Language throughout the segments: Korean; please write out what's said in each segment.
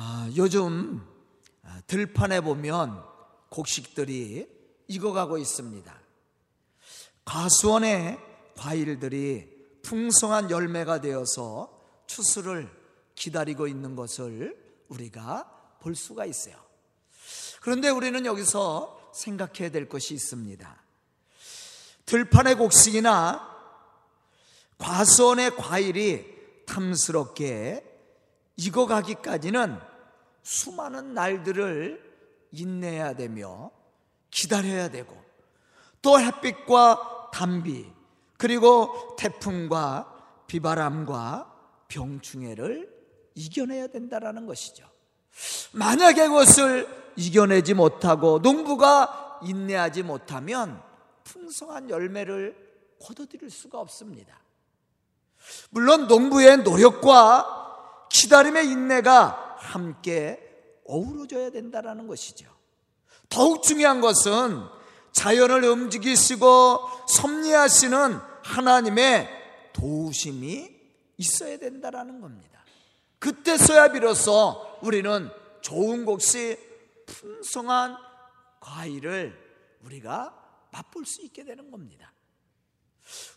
아, 요즘 아, 들판에 보면 곡식들이 익어가고 있습니다. 과수원의 과일들이 풍성한 열매가 되어서 추수를 기다리고 있는 것을 우리가 볼 수가 있어요. 그런데 우리는 여기서 생각해야 될 것이 있습니다. 들판의 곡식이나 과수원의 과일이 탐스럽게 익어가기까지는 수많은 날들을 인내해야 되며 기다려야 되고 또 햇빛과 단비 그리고 태풍과 비바람과 병충해를 이겨내야 된다라는 것이죠. 만약에 그것을 이겨내지 못하고 농부가 인내하지 못하면 풍성한 열매를 거둬들일 수가 없습니다. 물론 농부의 노력과 기다림의 인내가 함께 어우러져야 된다는 것이죠. 더욱 중요한 것은 자연을 움직이시고 섭리하시는 하나님의 도우심이 있어야 된다는 겁니다. 그때서야 비로소 우리는 좋은 곡식, 풍성한 과일을 우리가 맛볼 수 있게 되는 겁니다.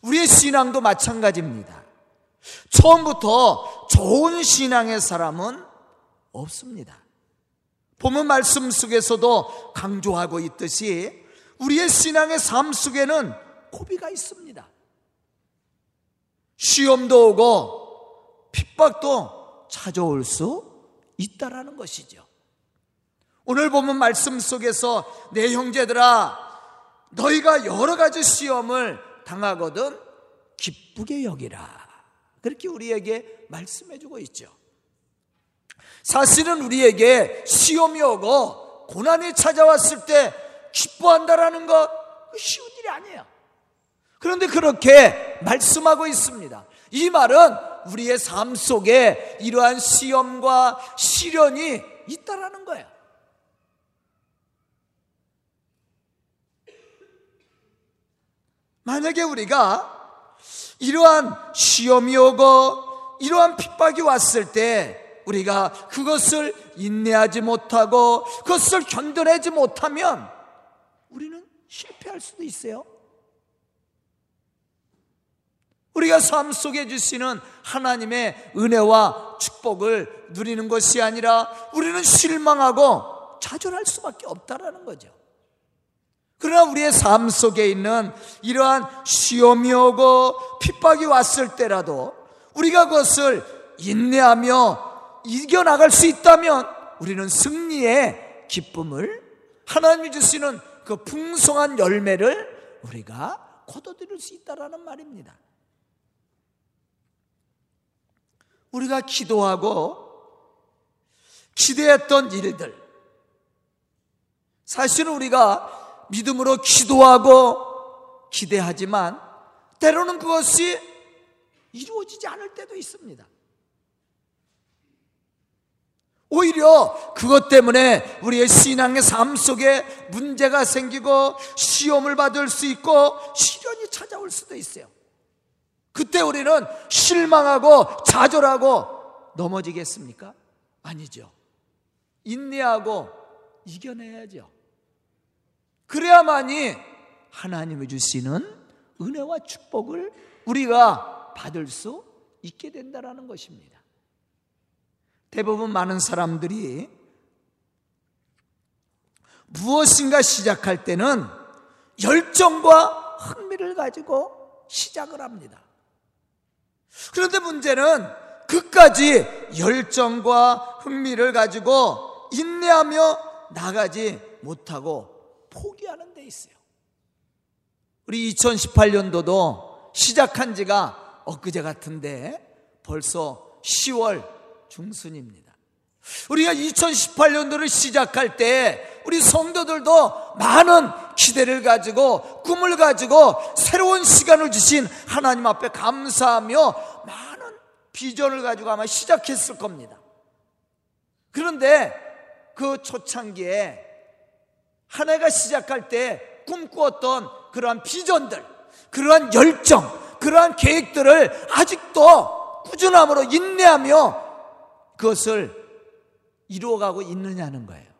우리의 신앙도 마찬가지입니다. 처음부터 좋은 신앙의 사람은 없습니다. 보면 말씀 속에서도 강조하고 있듯이 우리의 신앙의 삶 속에는 고비가 있습니다. 시험도 오고 핍박도 찾아올 수 있다라는 것이죠. 오늘 보면 말씀 속에서 내 형제들아 너희가 여러 가지 시험을 당하거든 기쁘게 여기라. 그렇게 우리에게 말씀해 주고 있죠. 사실은 우리에게 시험이 오고 고난이 찾아왔을 때 기뻐한다라는 것 쉬운 일이 아니에요. 그런데 그렇게 말씀하고 있습니다. 이 말은 우리의 삶 속에 이러한 시험과 시련이 있다라는 거예요. 만약에 우리가 이러한 시험이 오고 이러한 핍박이 왔을 때 우리가 그것을 인내하지 못하고 그것을 견뎌내지 못하면 우리는 실패할 수도 있어요. 우리가 삶 속에 주시는 하나님의 은혜와 축복을 누리는 것이 아니라 우리는 실망하고 좌절할 수밖에 없다라는 거죠. 그러나 우리의 삶 속에 있는 이러한 시험이 오고 핍박이 왔을 때라도 우리가 그것을 인내하며 이겨나갈 수 있다면 우리는 승리의 기쁨을 하나님이 주시는 그 풍성한 열매를 우리가 거둬들일 수 있다라는 말입니다. 우리가 기도하고 기대했던 일들 사실은 우리가 믿음으로 기도하고 기대하지만 때로는 그것이 이루어지지 않을 때도 있습니다. 오히려 그것 때문에 우리의 신앙의 삶 속에 문제가 생기고 시험을 받을 수 있고 시련이 찾아올 수도 있어요. 그때 우리는 실망하고 좌절하고 넘어지겠습니까? 아니죠. 인내하고 이겨내야죠. 그래야만이 하나님이 주시는 은혜와 축복을 우리가 받을 수 있게 된다라는 것입니다. 대부분 많은 사람들이 무엇인가 시작할 때는 열정과 흥미를 가지고 시작을 합니다. 그런데 문제는 그까지 열정과 흥미를 가지고 인내하며 나가지 못하고 포기하는 데 있어요. 우리 2018년도도 시작한 지가 엊그제 같은데 벌써 10월 중순입니다. 우리가 2018년도를 시작할 때 우리 성도들도 많은 기대를 가지고 꿈을 가지고 새로운 시간을 주신 하나님 앞에 감사하며 많은 비전을 가지고 아마 시작했을 겁니다. 그런데 그 초창기에 한 해가 시작할 때 꿈꾸었던 그러한 비전들, 그러한 열정, 그러한 계획들을 아직도 꾸준함으로 인내하며 그것을 이루어가고 있느냐는 거예요.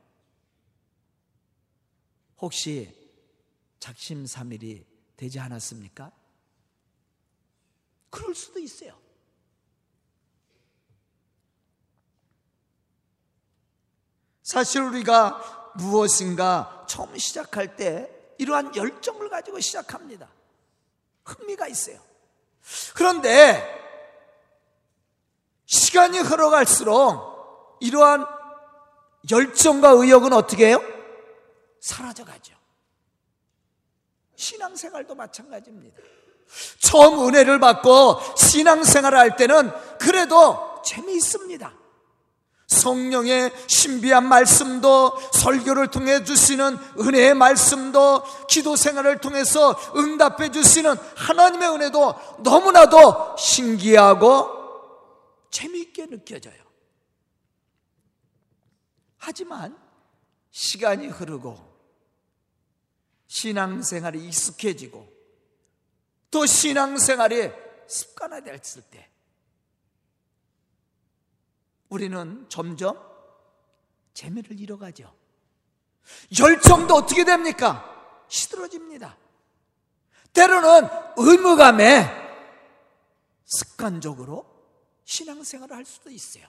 혹시 작심삼일이 되지 않았습니까? 그럴 수도 있어요. 사실 우리가 무엇인가 처음 시작할 때 이러한 열정을 가지고 시작합니다. 흥미가 있어요. 그런데 시간이 흘러갈수록 이러한 열정과 의욕은 어떻게 해요? 사라져 가죠. 신앙생활도 마찬가지입니다. 처음 은혜를 받고 신앙생활을 할 때는 그래도 재미있습니다. 성령의 신비한 말씀도 설교를 통해 주시는 은혜의 말씀도 기도 생활을 통해서 응답해 주시는 하나님의 은혜도 너무나도 신기하고 재미있게 느껴져요. 하지만 시간이 흐르고 신앙생활이 익숙해지고 또 신앙생활이 습관화됐을 때 우리는 점점 재미를 잃어가죠. 열정도 어떻게 됩니까? 시들어집니다. 때로는 의무감에 습관적으로 신앙생활을 할 수도 있어요.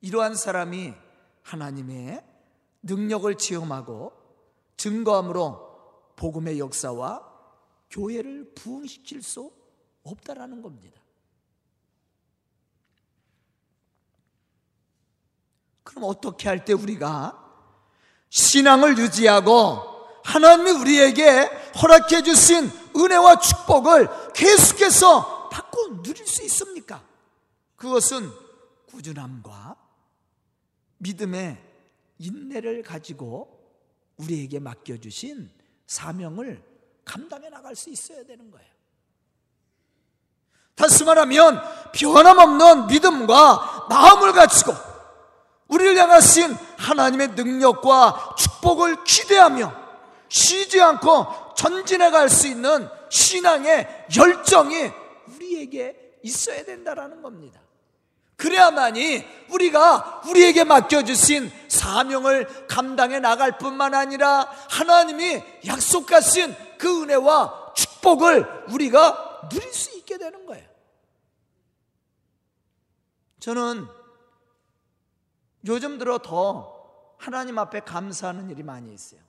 이러한 사람이 하나님의 능력을 체험하고 증거함으로 복음의 역사와 교회를 부흥시킬 수 없다라는 겁니다. 그럼 어떻게 할 때 우리가 신앙을 유지하고 하나님이 우리에게 허락해 주신 은혜와 축복을 계속해서 받고 누릴 수 있습니까? 그것은 꾸준함과 믿음의 인내를 가지고 우리에게 맡겨주신 사명을 감당해 나갈 수 있어야 되는 거예요. 다시 말하면 변함없는 믿음과 마음을 가지고 우리를 향하신 하나님의 능력과 축복을 기대하며 쉬지 않고 전진해 갈 수 있는 신앙의 열정이 우리에게 있어야 된다라는 겁니다. 그래야만이 우리가 우리에게 맡겨주신 사명을 감당해 나갈 뿐만 아니라 하나님이 약속하신 그 은혜와 축복을 우리가 누릴 수 있게 되는 거예요. 저는 요즘 들어 더 하나님 앞에 감사하는 일이 많이 있어요.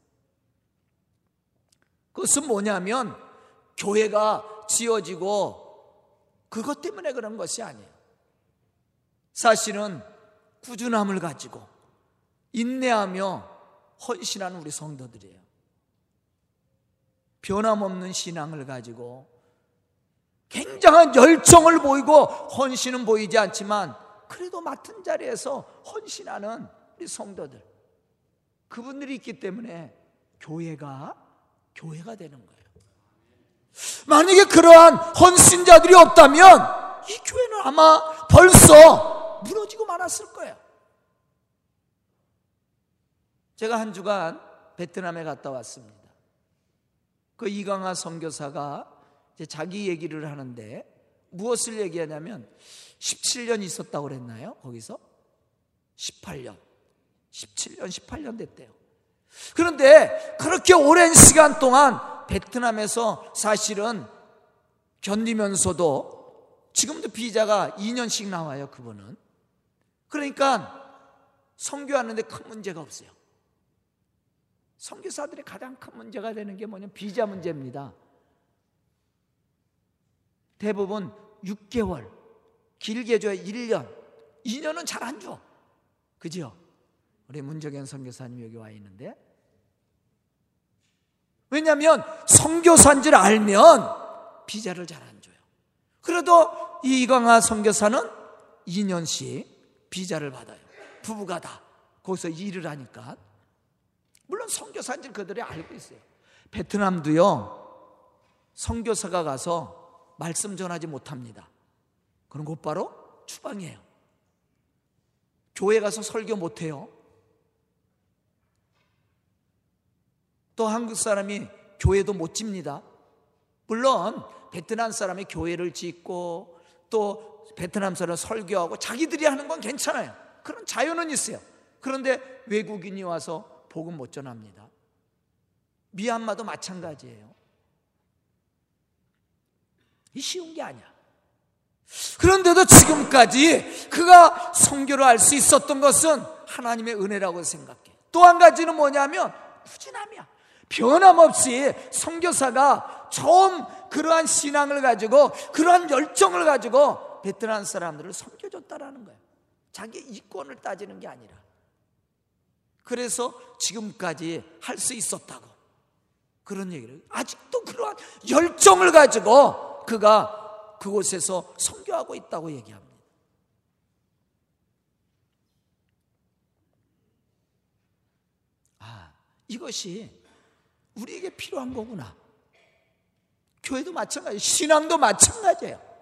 그것은 뭐냐면 교회가 지어지고 그것 때문에 그런 것이 아니에요. 사실은 꾸준함을 가지고 인내하며 헌신하는 우리 성도들이에요. 변함없는 신앙을 가지고 굉장한 열정을 보이고 헌신은 보이지 않지만 그래도 맡은 자리에서 헌신하는 우리 성도들 그분들이 있기 때문에 교회가 교회가 되는 거예요. 만약에 그러한 헌신자들이 없다면 이 교회는 아마 벌써 무너지고 말았을 거예요. 제가 한 주간 베트남에 갔다 왔습니다. 그 이강하 선교사가 자기 얘기를 하는데 무엇을 얘기하냐면 17년 있었다고 그랬나요? 거기서? 18년. 17년, 18년 됐대요. 그런데 그렇게 오랜 시간 동안 베트남에서 사실은 견디면서도 지금도 비자가 2년씩 나와요, 그분은. 그러니까 선교하는데 큰 문제가 없어요. 선교사들의 가장 큰 문제가 되는 게 뭐냐면 비자 문제입니다. 대부분 6개월, 길게 줘야 1년, 2년은 잘 안 줘. 그죠? 우리 문정현 선교사님 여기 와 있는데 왜냐하면 선교사인 줄 알면 비자를 잘 안 줘요. 그래도 이강하 선교사는 2년씩 비자를 받아요. 부부가 다 거기서 일을 하니까 물론 선교사인 줄 그들이 알고 있어요. 베트남도요 선교사가 가서 말씀 전하지 못합니다. 그럼 곧바로 추방이에요. 교회 가서 설교 못해요. 또 한국 사람이 교회도 못 집니다. 물론 베트남 사람이 교회를 짓고 또 베트남 사람 설교하고 자기들이 하는 건 괜찮아요. 그런 자유는 있어요. 그런데 외국인이 와서 복음 못 전합니다. 미얀마도 마찬가지예요. 이 쉬운 게 아니야. 그런데도 지금까지 그가 성교를 할수 있었던 것은 하나님의 은혜라고 생각해. 또 한 가지는 뭐냐면 꾸준함이야. 변함없이 성교사가 처음 그러한 신앙을 가지고 그러한 열정을 가지고 베트남 사람들을 섬겨줬다라는 거예요. 자기 이권을 따지는 게 아니라. 그래서 지금까지 할 수 있었다고. 그런 얘기를. 아직도 그러한 열정을 가지고 그가 그곳에서 선교하고 있다고 얘기합니다. 아, 이것이 우리에게 필요한 거구나. 교회도 마찬가지, 신앙도 마찬가지예요.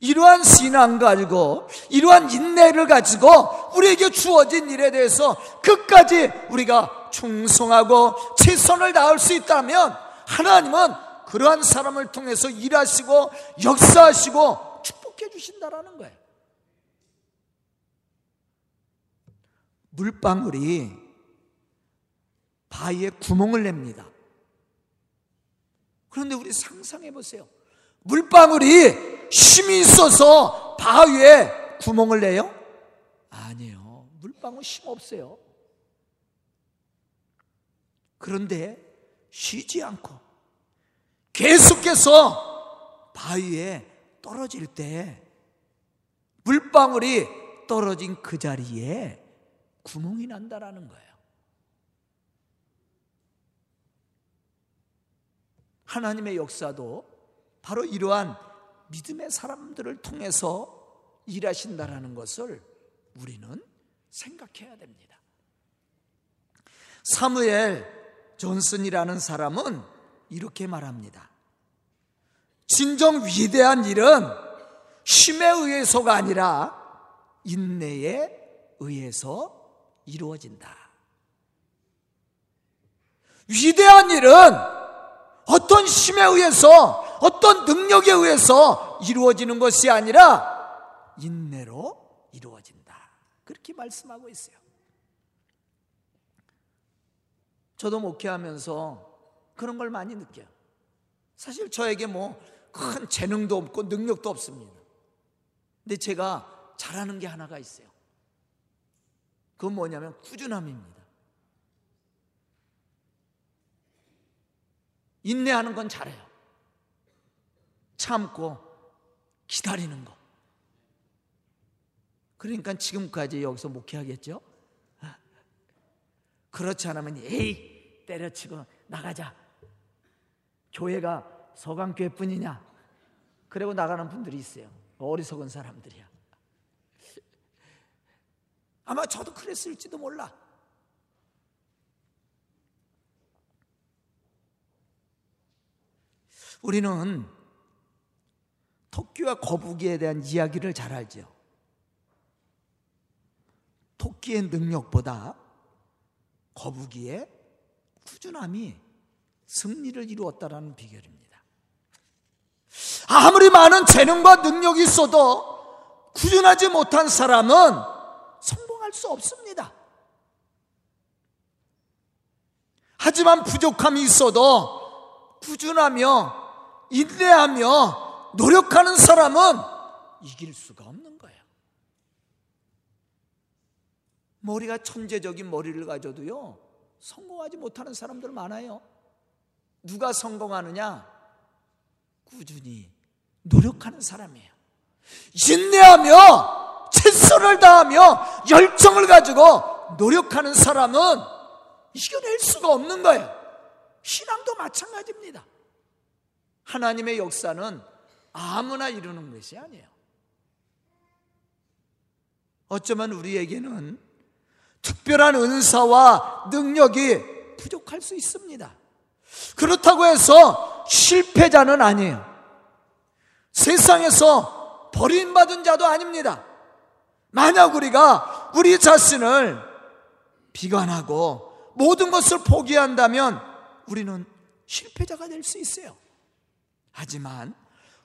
이러한 신앙 가지고, 이러한 인내를 가지고 우리에게 주어진 일에 대해서 끝까지 우리가 충성하고 최선을 다할 수 있다면 하나님은 그러한 사람을 통해서 일하시고 역사하시고 축복해 주신다라는 거예요. 물방울이 바위에 구멍을 냅니다. 그런데 우리 상상해 보세요. 물방울이 힘이 있어서 바위에 구멍을 내요? 아니에요. 물방울 힘 없어요. 그런데 쉬지 않고 계속해서 바위에 떨어질 때 물방울이 떨어진 그 자리에 구멍이 난다라는 거예요. 하나님의 역사도 바로 이러한 믿음의 사람들을 통해서 일하신다라는 것을 우리는 생각해야 됩니다. 사무엘 존슨이라는 사람은 이렇게 말합니다. 진정 위대한 일은 힘에 의해서가 아니라 인내에 의해서 이루어진다. 위대한 일은 어떤 힘에 의해서, 어떤 능력에 의해서 이루어지는 것이 아니라 인내로 이루어진다. 그렇게 말씀하고 있어요. 저도 목회하면서 그런 걸 많이 느껴요. 사실 저에게 뭐 큰 재능도 없고 능력도 없습니다. 근데 제가 잘하는 게 하나가 있어요. 그건 뭐냐면 꾸준함입니다. 인내하는 건 잘해요. 참고 기다리는 거. 그러니까 지금까지 여기서 목회하겠죠? 그렇지 않으면 에이 때려치고 나가자. 교회가 서강교회뿐이냐? 그리고 나가는 분들이 있어요. 어리석은 사람들이야. 아마 저도 그랬을지도 몰라. 우리는 토끼와 거북이에 대한 이야기를 잘 알죠. 토끼의 능력보다 거북이의 꾸준함이 승리를 이루었다라는 비결입니다. 아무리 많은 재능과 능력이 있어도 꾸준하지 못한 사람은 성공할 수 없습니다. 하지만 부족함이 있어도 꾸준하며 인내하며 노력하는 사람은 이길 수가 없는 거예요. 머리가 천재적인 머리를 가져도요, 성공하지 못하는 사람들 많아요. 누가 성공하느냐? 꾸준히 노력하는 사람이에요. 인내하며 최선을 다하며 열정을 가지고 노력하는 사람은 이겨낼 수가 없는 거예요. 신앙도 마찬가지입니다. 하나님의 역사는 아무나 이루는 것이 아니에요. 어쩌면 우리에게는 특별한 은사와 능력이 부족할 수 있습니다. 그렇다고 해서 실패자는 아니에요. 세상에서 버림받은 자도 아닙니다. 만약 우리가 우리 자신을 비관하고 모든 것을 포기한다면 우리는 실패자가 될 수 있어요. 하지만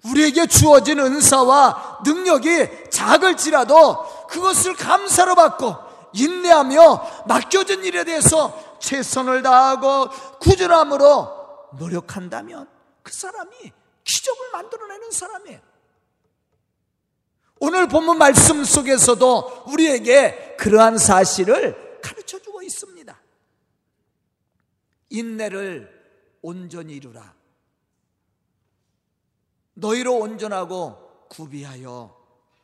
우리에게 주어진 은사와 능력이 작을지라도 그것을 감사로 받고 인내하며 맡겨진 일에 대해서 최선을 다하고 꾸준함으로 노력한다면 그 사람이 기적을 만들어내는 사람이에요. 오늘 본문 말씀 속에서도 우리에게 그러한 사실을 가르쳐 주고 있습니다. 인내를 온전히 이루라. 너희로 온전하고 구비하여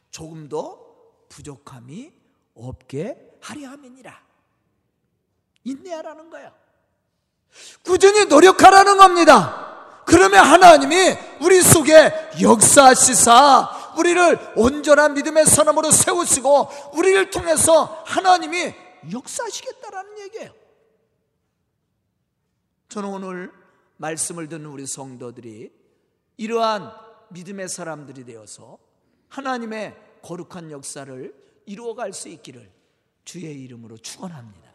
조금도 부족함이 없게 하려 함이니라. 인내하라는 거예요. 꾸준히 노력하라는 겁니다. 그러면 하나님이 우리 속에 역사하시사 우리를 온전한 믿음의 사람으로 세우시고 우리를 통해서 하나님이 역사하시겠다라는 얘기예요. 저는 오늘 말씀을 듣는 우리 성도들이 이러한 믿음의 사람들이 되어서 하나님의 거룩한 역사를 이루어갈 수 있기를 주의 이름으로 축원합니다.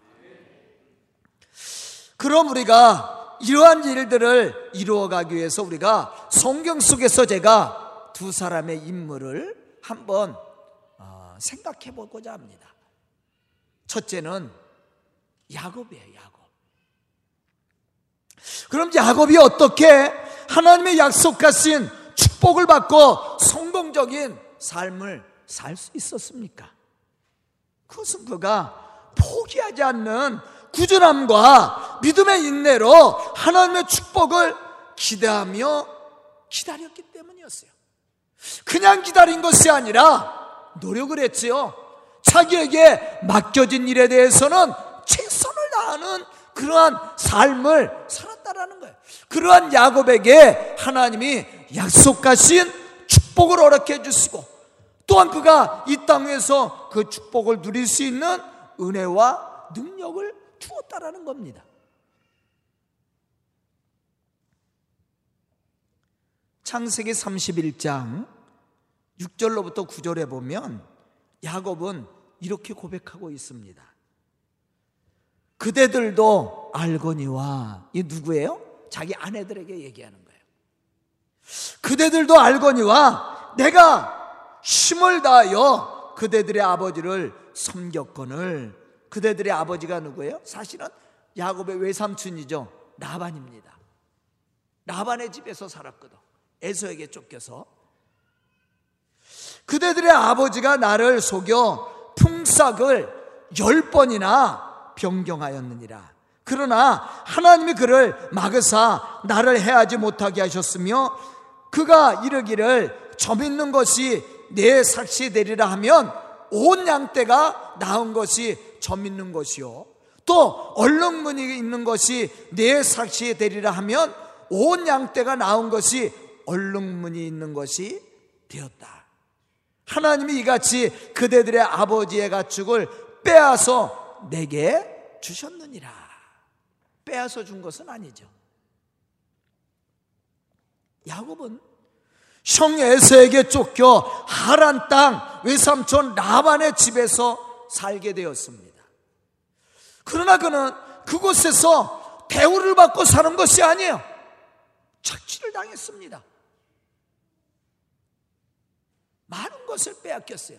그럼 우리가 이러한 일들을 이루어가기 위해서 우리가 성경 속에서 제가 두 사람의 인물을 한번 어, 생각해 보고자 합니다. 첫째는 야곱이에요, 야곱. 그럼 야곱이 어떻게 하나님의 약속하신 축복을 받고 성공적인 삶을 살 수 있었습니까? 그것은 그가 포기하지 않는 꾸준함과 믿음의 인내로 하나님의 축복을 기대하며 기다렸기 때문이었어요. 그냥 기다린 것이 아니라 노력을 했지요. 자기에게 맡겨진 일에 대해서는 최선을 다하는 그러한 삶을 거예요. 그러한 야곱에게 하나님이 약속하신 축복을 허락해 주시고 또한 그가 이 땅에서 그 축복을 누릴 수 있는 은혜와 능력을 주었다라는 겁니다. 창세기 31장 6절로부터 9절에 보면 야곱은 이렇게 고백하고 있습니다. 그대들도 알거니와 이 누구예요? 자기 아내들에게 얘기하는 거예요. 그대들도 알거니와 내가 힘을 다하여 그대들의 아버지를 섬겼거늘 그대들의 아버지가 누구예요? 사실은 야곱의 외삼촌이죠. 나반입니다. 나반의 집에서 살았거든. 에서에게 쫓겨서 그대들의 아버지가 나를 속여 품삯을 열 번이나 변경하였느니라. 그러나 하나님이 그를 막으사 나를 해하지 못하게 하셨으며 그가 이르기를 점 있는 것이 내 삭시 되리라 하면 온 양떼가 나은 것이 점 있는 것이요 또 얼룩무늬 있는 것이 내 삭시 되리라 하면 온 양떼가 나은 것이 얼룩무늬 있는 것이 되었다. 하나님이 이같이 그대들의 아버지의 가축을 빼앗아 내게 주셨느니라. 빼앗아 준 것은 아니죠. 야곱은 형 에서에게 쫓겨 하란 땅 외삼촌 라반의 집에서 살게 되었습니다. 그러나 그는 그곳에서 대우를 받고 사는 것이 아니에요. 착취를 당했습니다. 많은 것을 빼앗겼어요.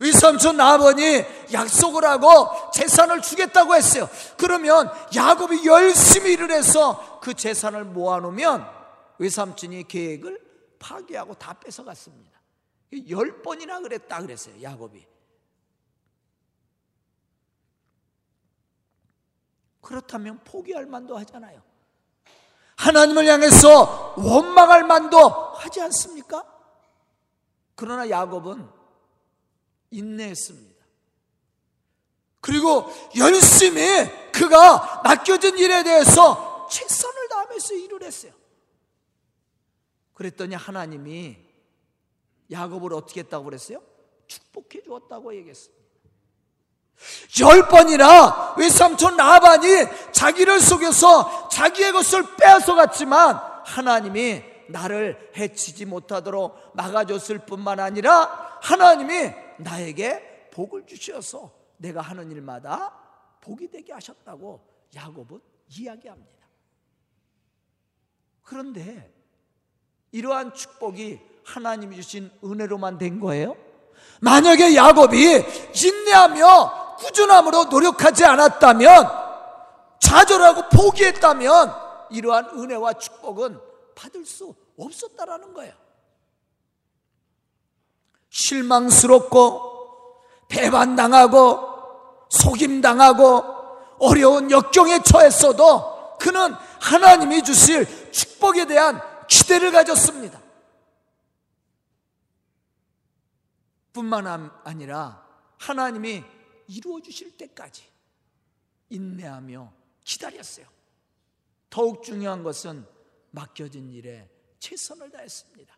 위삼촌 아버니 약속을 하고 재산을 주겠다고 했어요. 그러면 야곱이 열심히 일을 해서 그 재산을 모아놓으면 외삼촌이 계획을 파괴하고 다 뺏어갔습니다. 열 번이나 그랬다 그랬어요. 야곱이. 그렇다면 포기할 만도 하잖아요. 하나님을 향해서 원망할 만도 하지 않습니까? 그러나 야곱은 인내했습니다. 그리고 열심히 그가 맡겨진 일에 대해서 최선을 다하면서 일을 했어요. 그랬더니 하나님이 야곱을 어떻게 했다고 그랬어요? 축복해 주었다고 얘기했습니다. 열 번이나 외삼촌 라반이 자기를 속여서 자기의 것을 빼앗아 갔지만 하나님이 나를 해치지 못하도록 막아줬을 뿐만 아니라 하나님이 나에게 복을 주셔서 내가 하는 일마다 복이 되게 하셨다고 야곱은 이야기합니다. 그런데 이러한 축복이 하나님이 주신 은혜로만 된 거예요? 만약에 야곱이 인내하며 꾸준함으로 노력하지 않았다면 좌절하고 포기했다면 이러한 은혜와 축복은 받을 수 없었다라는 거예요. 실망스럽고 배반당하고 속임당하고 어려운 역경에 처했어도 그는 하나님이 주실 축복에 대한 기대를 가졌습니다. 뿐만 아니라 하나님이 이루어 주실 때까지 인내하며 기다렸어요. 더욱 중요한 것은 맡겨진 일에 최선을 다했습니다.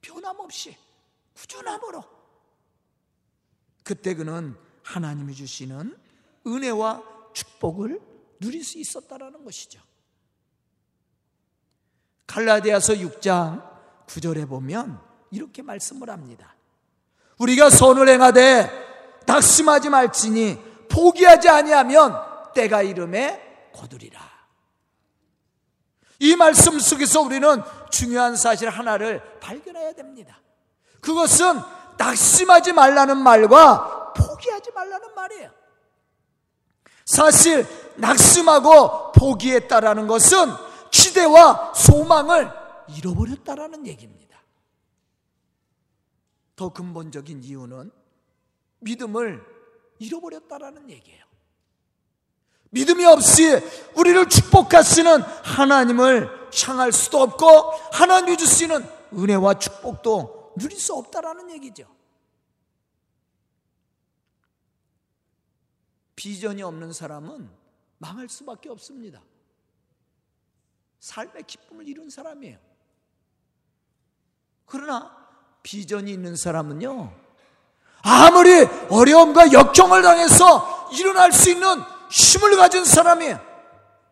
변함없이 꾸준함으로 그때 그는 하나님이 주시는 은혜와 축복을 누릴 수 있었다라는 것이죠. 갈라디아서 6장 9절에 보면 이렇게 말씀을 합니다. 우리가 선을 행하되 낙심하지 말지니 포기하지 아니하면 때가 이름에 거두리라. 이 말씀 속에서 우리는 중요한 사실 하나를 발견해야 됩니다. 그것은 낙심하지 말라는 말과 포기하지 말라는 말이에요. 사실 낙심하고 포기했다라는 것은 기대와 소망을 잃어버렸다라는 얘기입니다. 더 근본적인 이유는 믿음을 잃어버렸다라는 얘기예요. 믿음이 없이 우리를 축복하시는 하나님을 향할 수도 없고 하나님이 주시는 은혜와 축복도 누릴 수 없다라는 얘기죠. 비전이 없는 사람은 망할 수밖에 없습니다. 삶의 기쁨을 잃은 사람이에요. 그러나 비전이 있는 사람은요, 아무리 어려움과 역경을 당해서 일어날 수 있는 힘을 가진 사람이에요.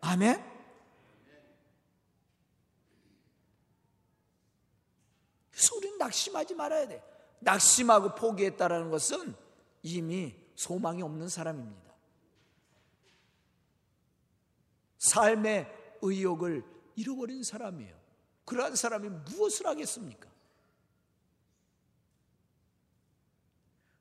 아멘? 그래서 우리는 낙심하지 말아야 돼. 낙심하고 포기했다라는 것은 이미 소망이 없는 사람입니다. 삶의 의욕을 잃어버린 사람이에요. 그러한 사람이 무엇을 하겠습니까?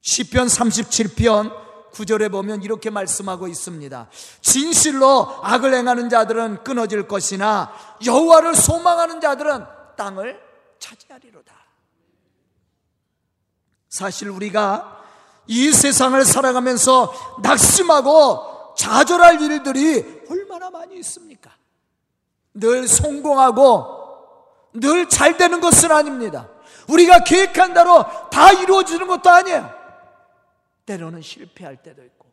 시편 37편 9절에 보면 이렇게 말씀하고 있습니다. 진실로 악을 행하는 자들은 끊어질 것이나 여호와를 소망하는 자들은 땅을 차지하리로다. 사실 우리가 이 세상을 살아가면서 낙심하고 좌절할 일들이 얼마나 많이 있습니까? 늘 성공하고 늘 잘 되는 것은 아닙니다. 우리가 계획한 대로 다 이루어지는 것도 아니에요. 때로는 실패할 때도 있고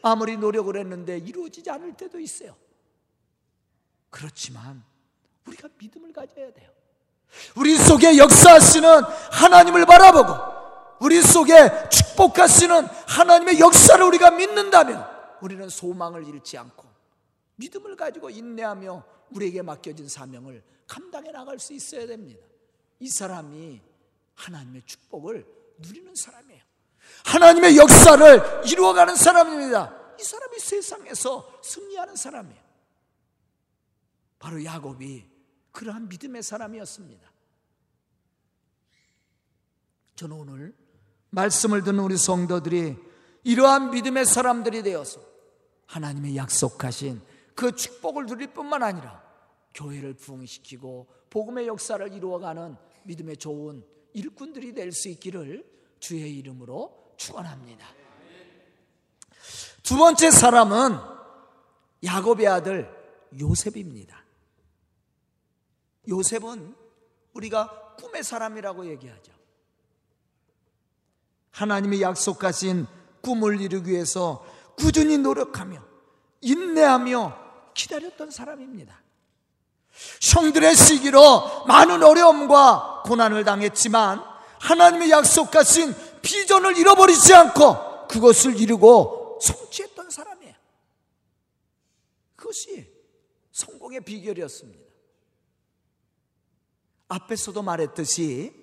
아무리 노력을 했는데 이루어지지 않을 때도 있어요. 그렇지만 우리가 믿음을 가져야 돼요. 우리 속에 역사하시는 하나님을 바라보고 우리 속에 축복하시는 하나님의 역사를 우리가 믿는다면 우리는 소망을 잃지 않고 믿음을 가지고 인내하며 우리에게 맡겨진 사명을 감당해 나갈 수 있어야 됩니다. 이 사람이 하나님의 축복을 누리는 사람이에요. 하나님의 역사를 이루어가는 사람입니다. 이 사람이 세상에서 승리하는 사람이에요. 바로 야곱이 그러한 믿음의 사람이었습니다. 저는 오늘 말씀을 듣는 우리 성도들이 이러한 믿음의 사람들이 되어서 하나님의 약속하신 그 축복을 누릴 뿐만 아니라 교회를 부흥시키고 복음의 역사를 이루어가는 믿음의 좋은 일꾼들이 될 수 있기를 주의 이름으로 축원합니다. 두 번째 사람은 야곱의 아들 요셉입니다. 요셉은 우리가 꿈의 사람이라고 얘기하죠. 하나님이 약속하신 꿈을 이루기 위해서 꾸준히 노력하며 인내하며 기다렸던 사람입니다. 형들의 시기로 많은 어려움과 고난을 당했지만 하나님의 약속하신 비전을 잃어버리지 않고 그것을 이루고 성취했던 사람이에요. 그것이 성공의 비결이었습니다. 앞에서도 말했듯이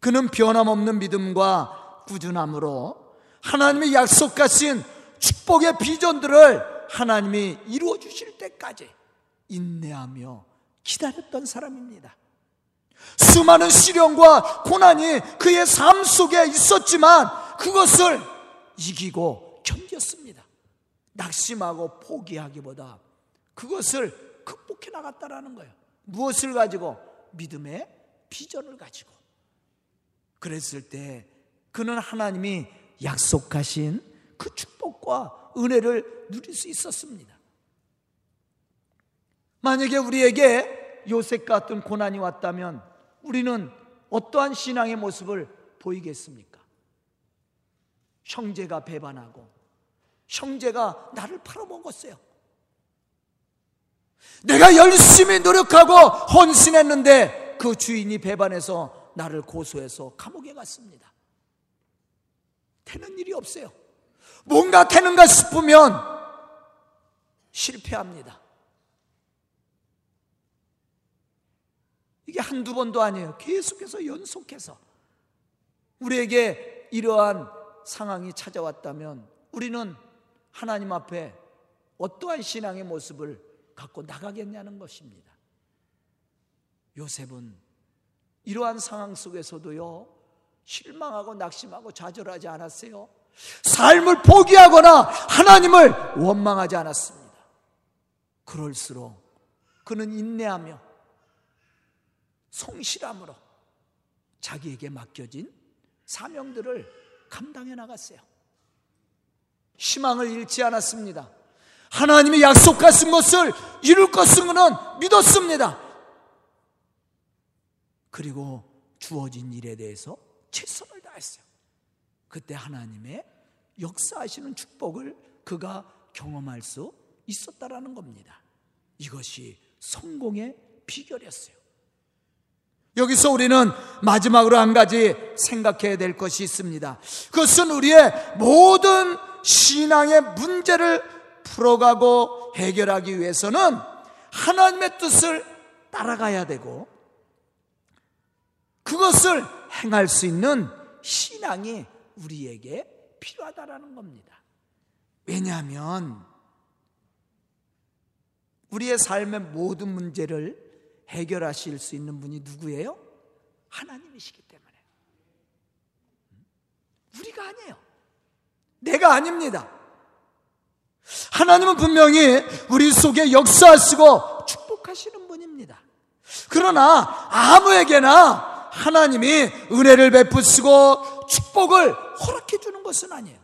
그는 변함없는 믿음과 꾸준함으로 하나님의 약속하신 축복의 비전들을 하나님이 이루어 주실 때까지 인내하며 기다렸던 사람입니다. 수많은 시련과 고난이 그의 삶 속에 있었지만 그것을 이기고 견뎠습니다. 낙심하고 포기하기보다 그것을 극복해 나갔다라는 거예요. 무엇을 가지고? 믿음의 비전을 가지고. 그랬을 때 그는 하나님이 약속하신 그 축복과 은혜를 누릴 수 있었습니다. 만약에 우리에게 요셉 같은 고난이 왔다면 우리는 어떠한 신앙의 모습을 보이겠습니까? 형제가 배반하고 형제가 나를 팔아먹었어요. 내가 열심히 노력하고 헌신했는데 그 주인이 배반해서 나를 고소해서 감옥에 갔습니다. 되는 일이 없어요. 뭔가 되는가 싶으면 실패합니다. 이게 한두 번도 아니에요. 계속해서 연속해서. 우리에게 이러한 상황이 찾아왔다면 우리는 하나님 앞에 어떠한 신앙의 모습을 갖고 나가겠냐는 것입니다. 요셉은 이러한 상황 속에서도요, 실망하고 낙심하고 좌절하지 않았어요. 삶을 포기하거나 하나님을 원망하지 않았습니다. 그럴수록 그는 인내하며 성실함으로 자기에게 맡겨진 사명들을 감당해 나갔어요. 희망을 잃지 않았습니다. 하나님이 약속하신 것을 이룰 것은 믿었습니다. 그리고 주어진 일에 대해서 최선을 다했어요. 그때 하나님의 역사하시는 축복을 그가 경험할 수 있었다라는 겁니다. 이것이 성공의 비결이었어요. 여기서 우리는 마지막으로 한 가지 생각해야 될 것이 있습니다. 그것은 우리의 모든 신앙의 문제를 풀어가고 해결하기 위해서는 하나님의 뜻을 따라가야 되고 그것을 행할 수 있는 신앙이 우리에게 필요하다라는 겁니다. 왜냐하면 우리의 삶의 모든 문제를 해결하실 수 있는 분이 누구예요? 하나님이시기 때문에. 우리가 아니에요. 내가 아닙니다. 하나님은 분명히 우리 속에 역사하시고 축복하시는 분입니다. 그러나 아무에게나 하나님이 은혜를 베푸시고 축복을 허락해 주는 것은 아니에요.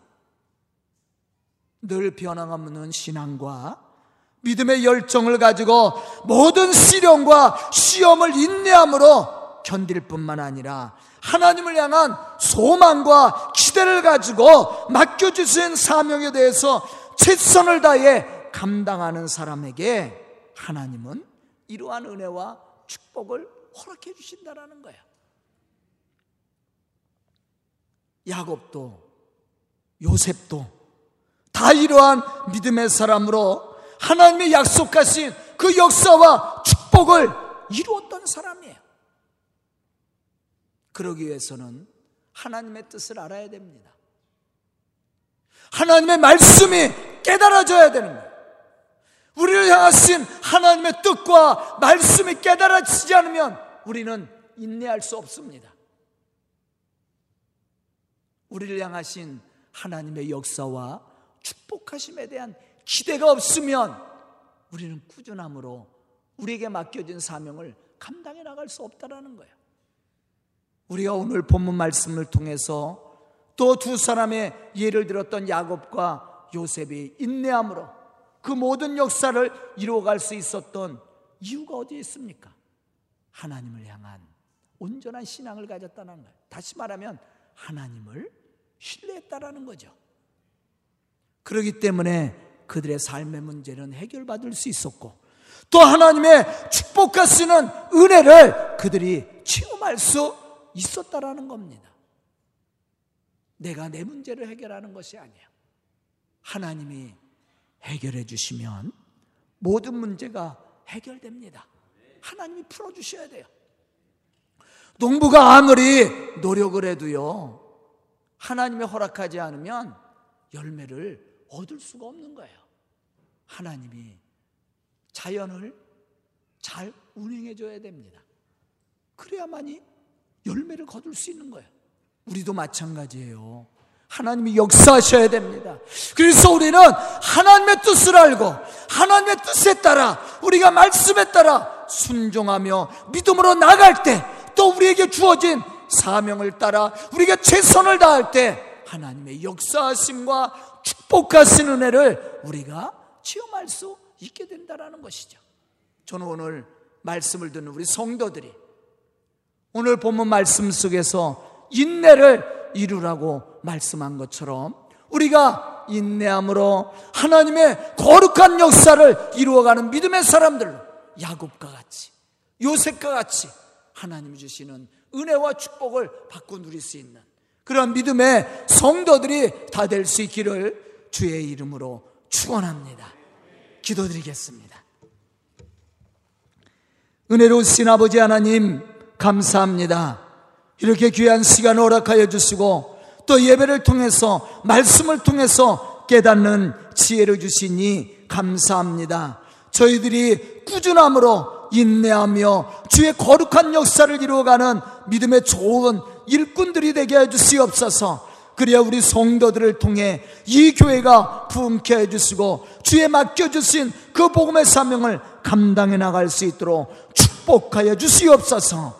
늘 변함없는 신앙과 믿음의 열정을 가지고 모든 시련과 시험을 인내함으로 견딜 뿐만 아니라 하나님을 향한 소망과 기대를 가지고 맡겨주신 사명에 대해서 최선을 다해 감당하는 사람에게 하나님은 이러한 은혜와 축복을 허락해 주신다라는 거예요. 야곱도 요셉도 다 이러한 믿음의 사람으로 하나님의 약속하신 그 역사와 축복을 이루었던 사람이에요. 그러기 위해서는 하나님의 뜻을 알아야 됩니다. 하나님의 말씀이 깨달아져야 되는 거예요. 우리를 향하신 하나님의 뜻과 말씀이 깨달아지지 않으면 우리는 인내할 수 없습니다. 우리를 향하신 하나님의 역사와 축복하심에 대한 기대가 없으면 우리는 꾸준함으로 우리에게 맡겨진 사명을 감당해 나갈 수 없다라는 거예요. 우리가 오늘 본문 말씀을 통해서 또 두 사람의 예를 들었던 야곱과 요셉이 인내함으로 그 모든 역사를 이루어갈 수 있었던 이유가 어디에 있습니까? 하나님을 향한 온전한 신앙을 가졌다는 거예요. 다시 말하면 하나님을 신뢰했다라는 거죠. 그렇기 때문에 그들의 삶의 문제는 해결받을 수 있었고 또 하나님의 축복하시는 은혜를 그들이 체험할 수 있었다라는 겁니다. 내가 내 문제를 해결하는 것이 아니야. 하나님이 해결해 주시면 모든 문제가 해결됩니다. 하나님이 풀어 주셔야 돼요. 농부가 아무리 노력을 해도요. 하나님이 허락하지 않으면 열매를 얻을 수가 없는 거예요. 하나님이 자연을 잘 운행해 줘야 됩니다. 그래야만이 열매를 거둘 수 있는 거예요. 우리도 마찬가지예요. 하나님이 역사하셔야 됩니다. 그래서 우리는 하나님의 뜻을 알고 하나님의 뜻에 따라 우리가 말씀에 따라 순종하며 믿음으로 나갈 때 또 우리에게 주어진 사명을 따라 우리가 최선을 다할 때 하나님의 역사하심과 축복하신 은혜를 우리가 체험할 수 있게 된다는 것이죠. 저는 오늘 말씀을 듣는 우리 성도들이 오늘 본문 말씀 속에서 인내를 이루라고 말씀한 것처럼 우리가 인내함으로 하나님의 거룩한 역사를 이루어가는 믿음의 사람들로 야곱과 같이 요셉과 같이 하나님이 주시는 은혜와 축복을 받고 누릴 수 있는 그런 믿음의 성도들이 다 될 수 있기를 주의 이름으로 축원합니다. 기도드리겠습니다. 은혜로우신 아버지 하나님 감사합니다. 이렇게 귀한 시간 허락하여 주시고 또 예배를 통해서 말씀을 통해서 깨닫는 지혜를 주시니 감사합니다. 저희들이 꾸준함으로 인내하며 주의 거룩한 역사를 이루어가는 믿음의 좋은 일꾼들이 되게 해 주시옵소서. 그래야 우리 성도들을 통해 이 교회가 부흥케 해 주시고 주의 맡겨 주신 그 복음의 사명을 감당해 나갈 수 있도록 축복하여 주시옵소서